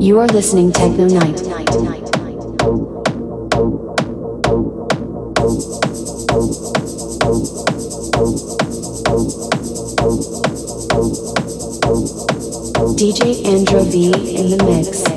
You are listening Techno Night. DJ Andro V in the mix.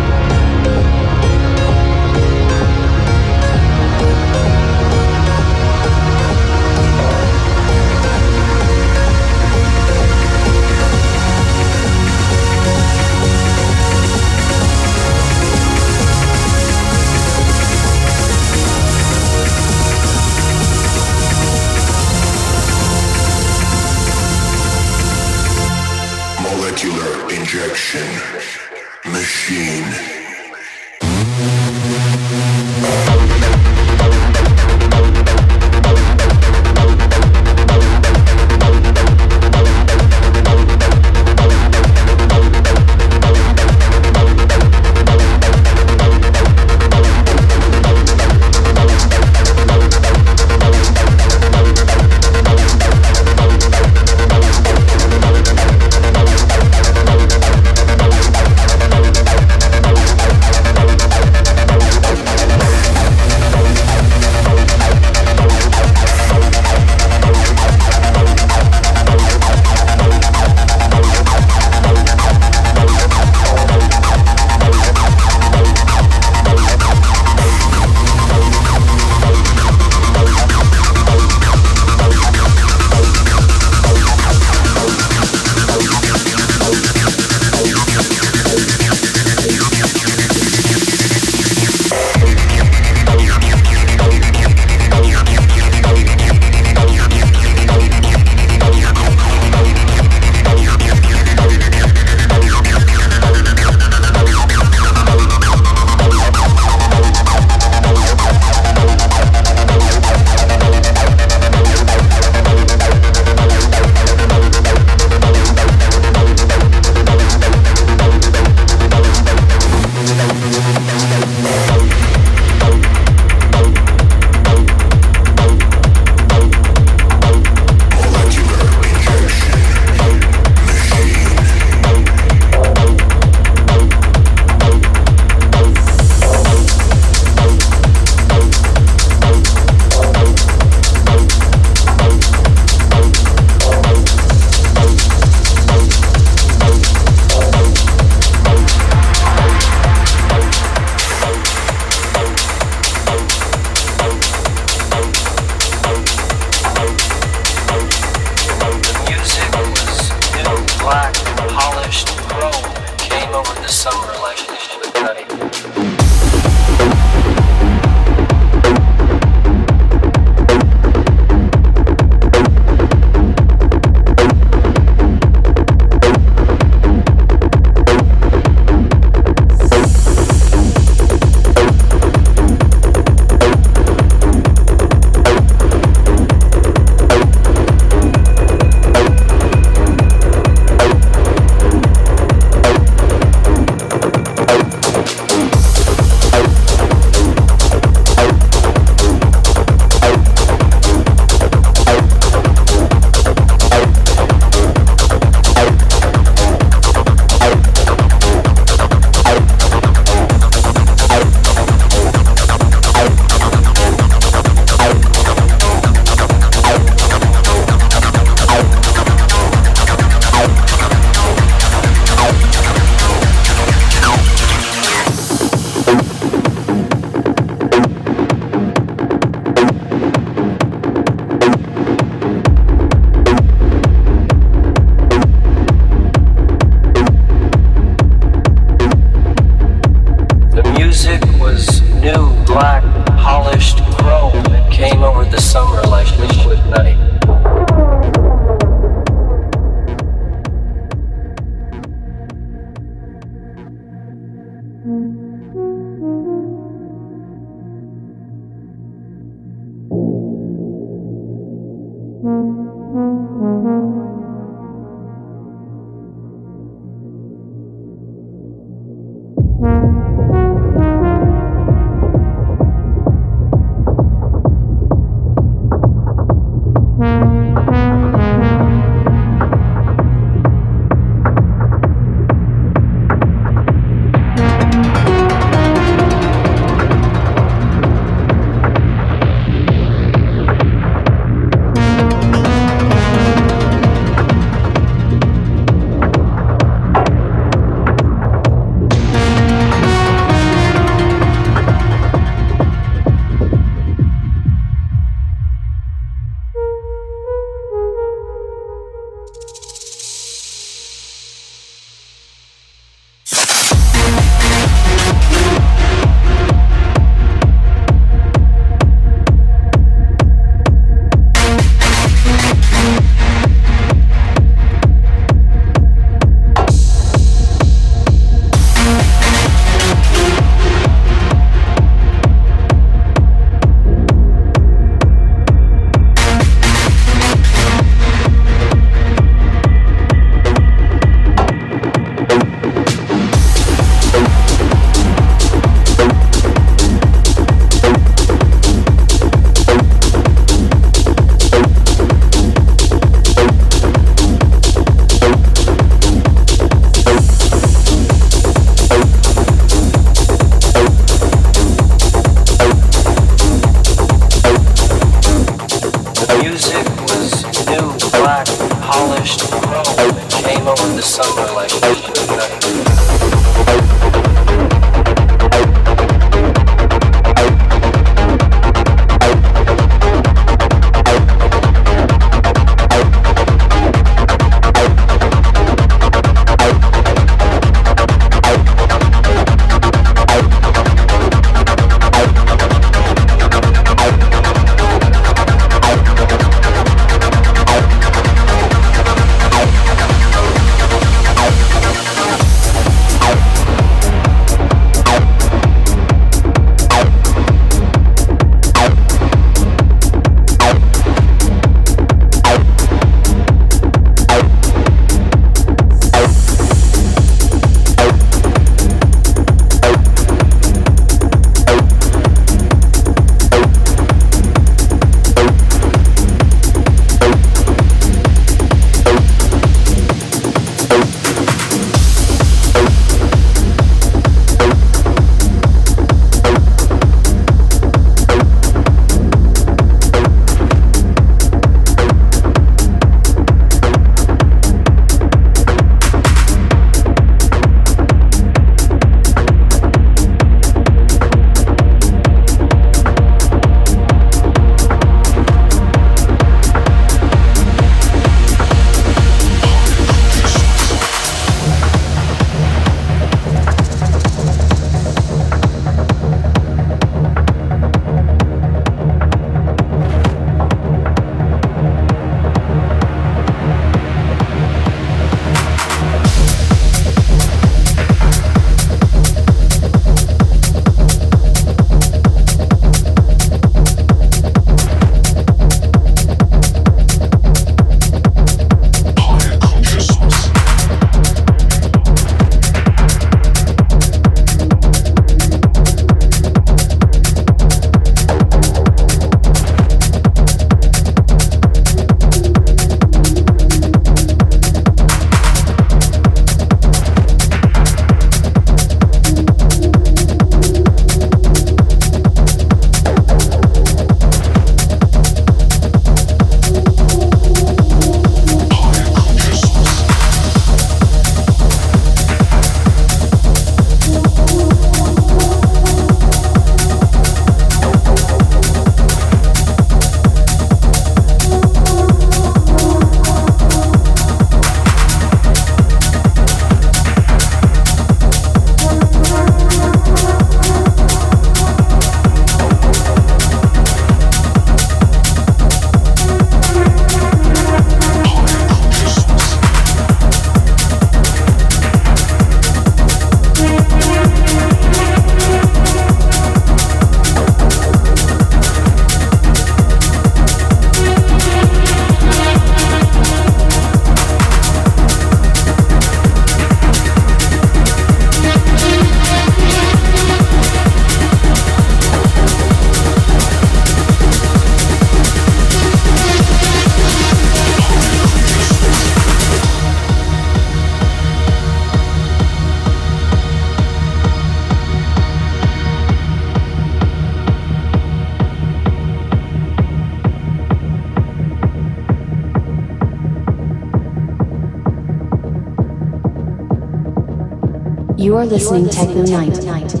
You are listening Techno Night.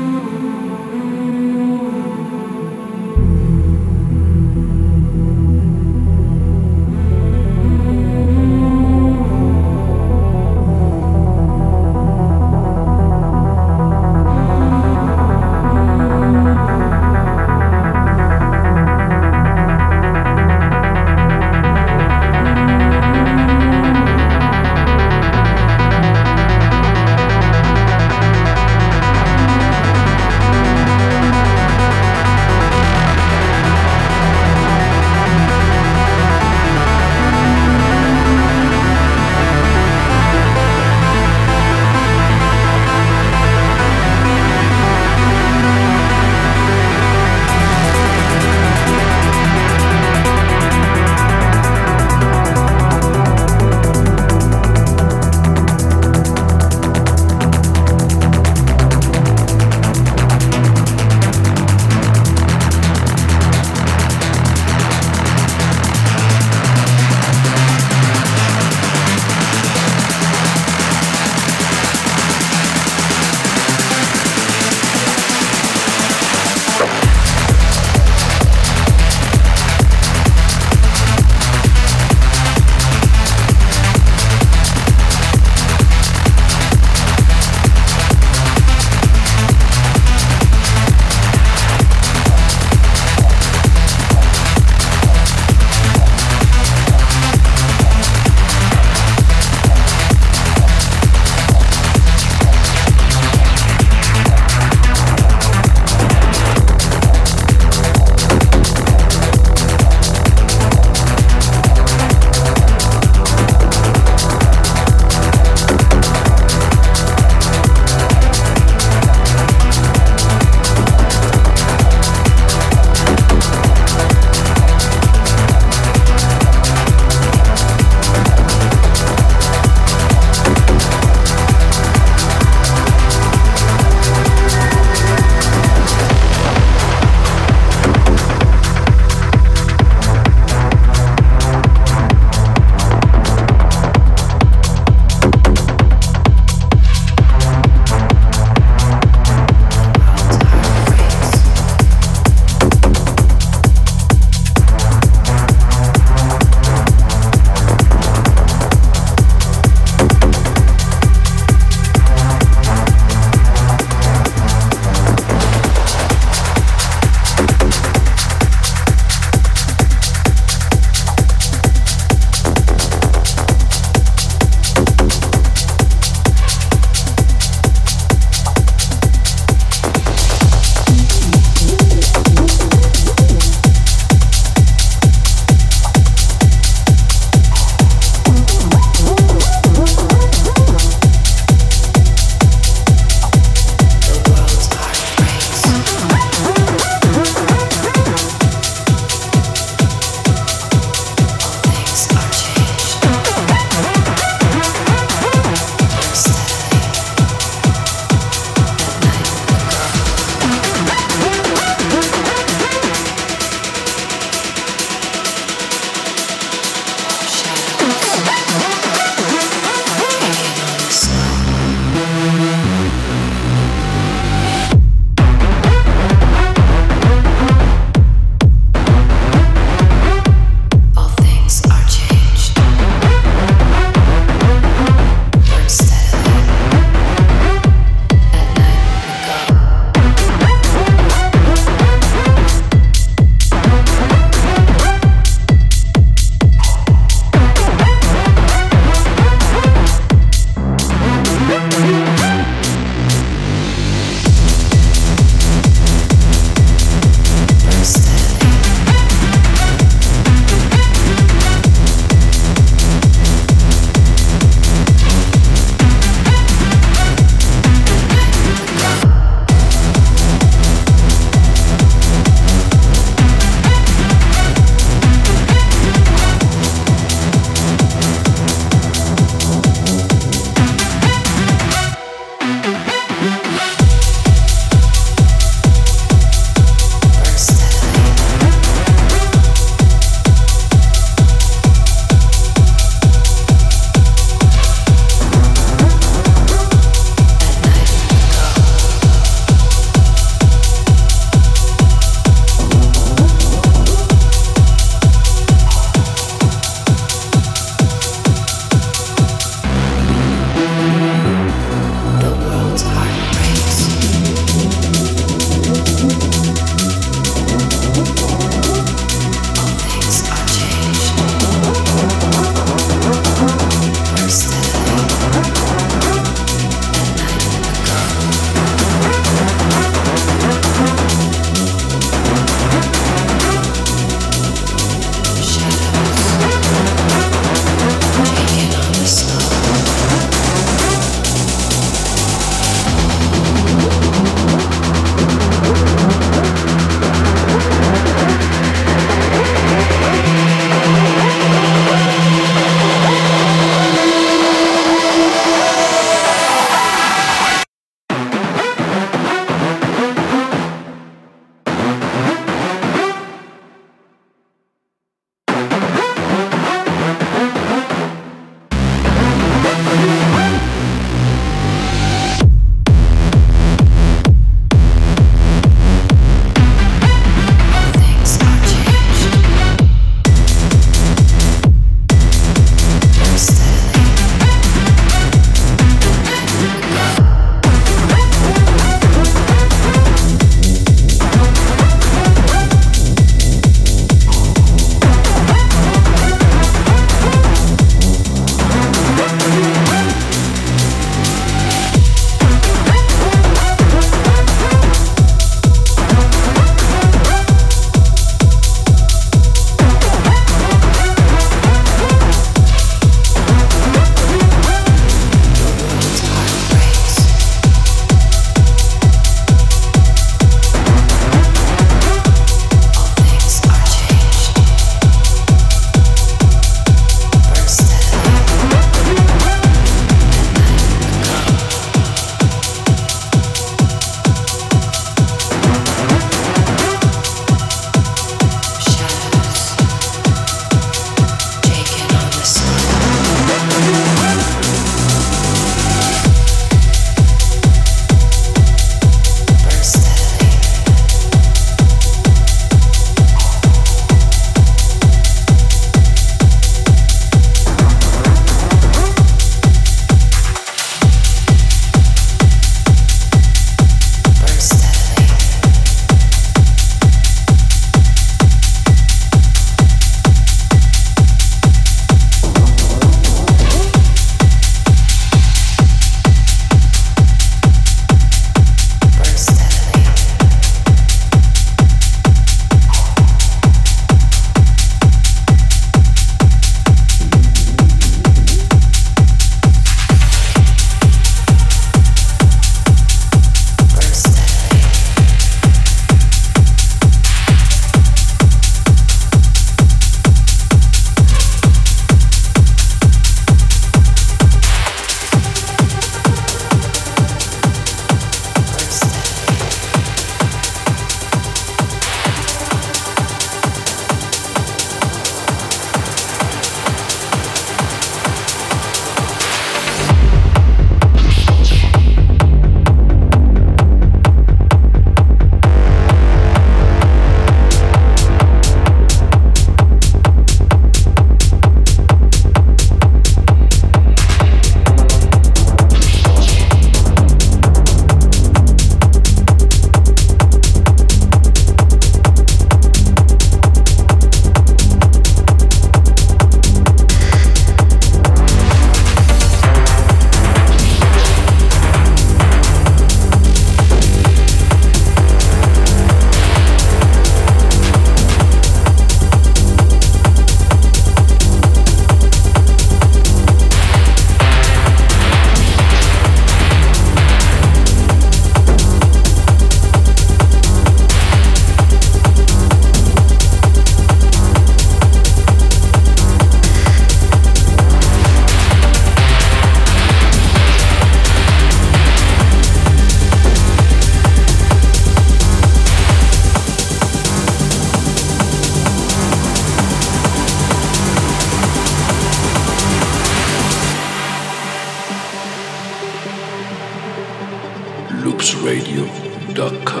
dot com.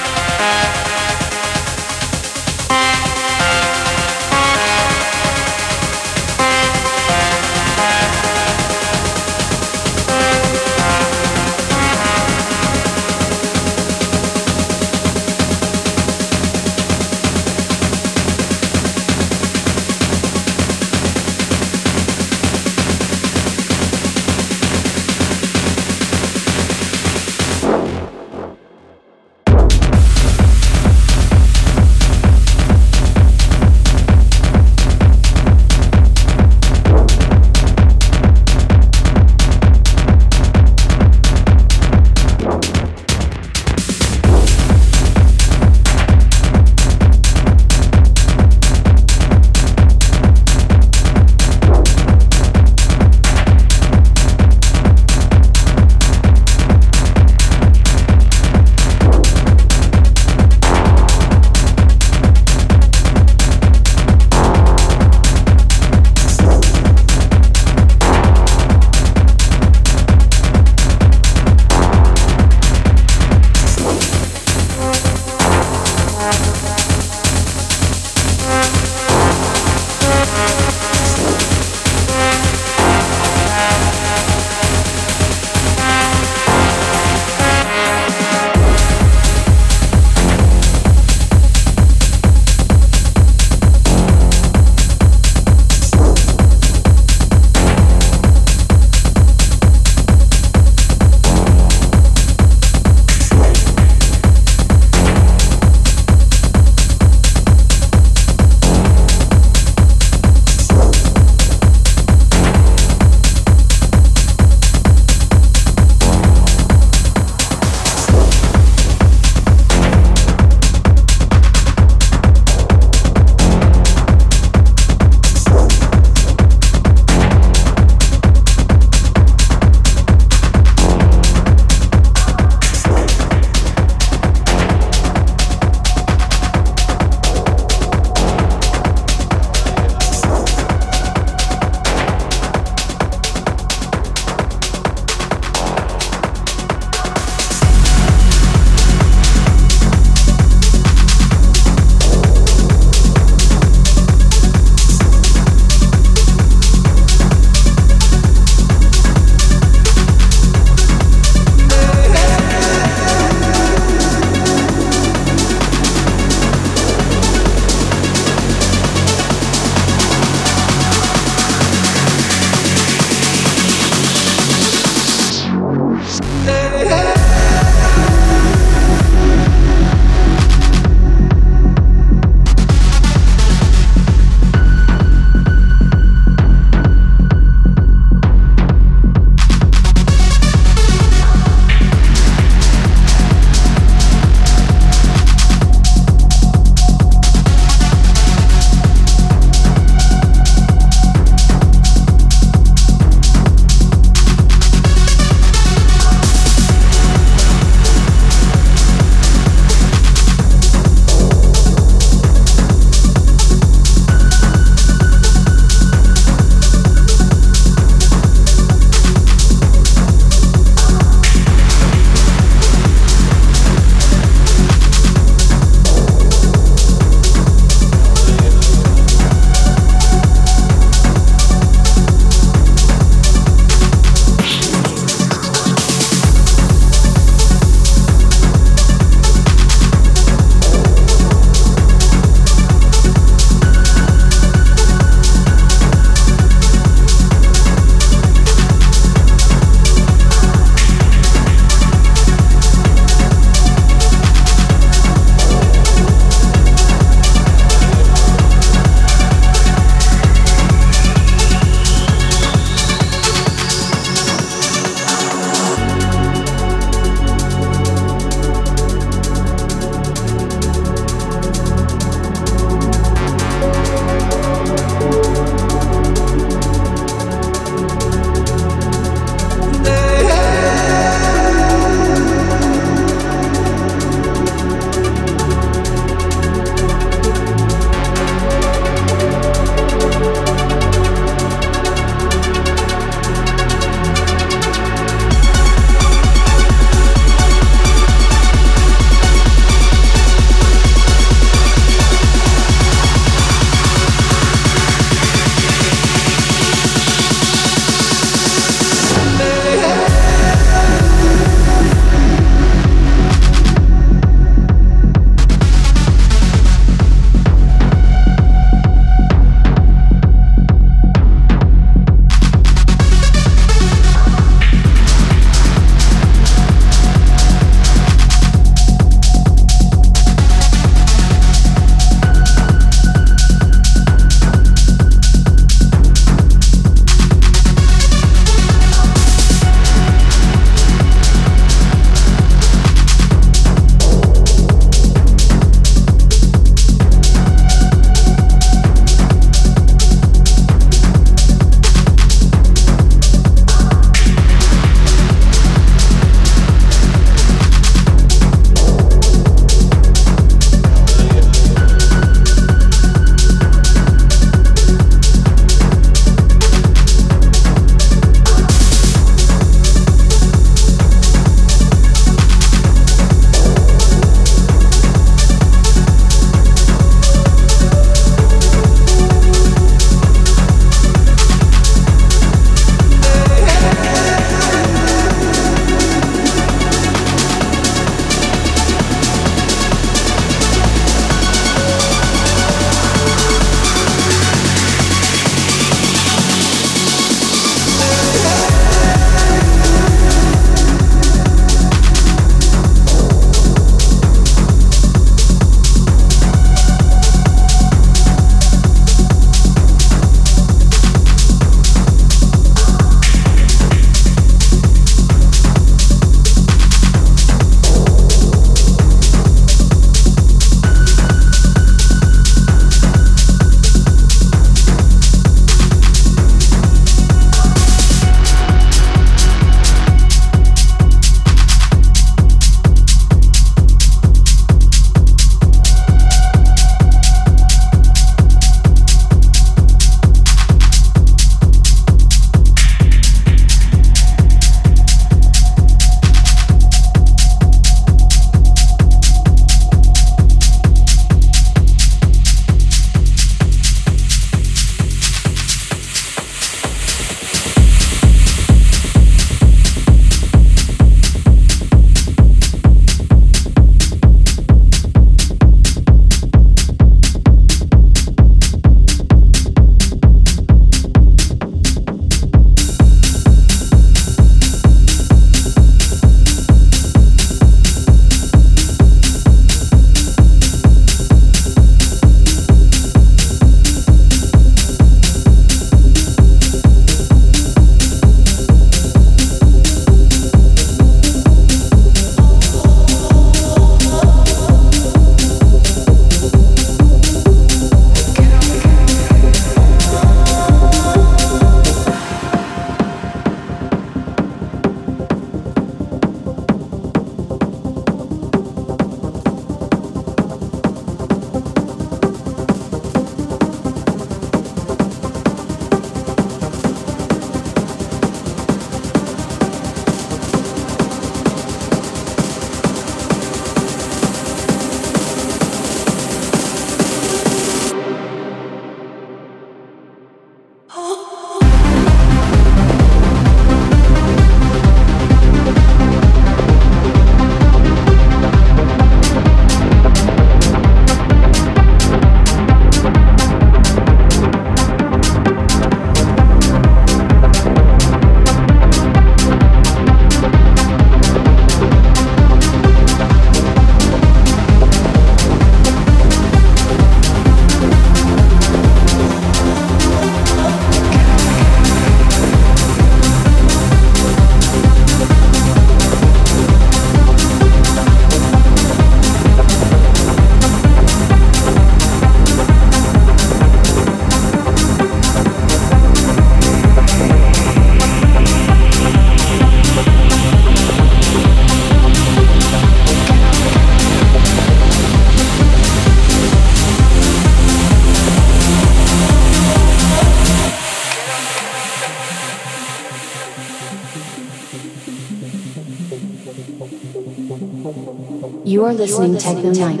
You are listening Techno Night.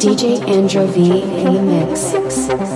DJ Andro V mix.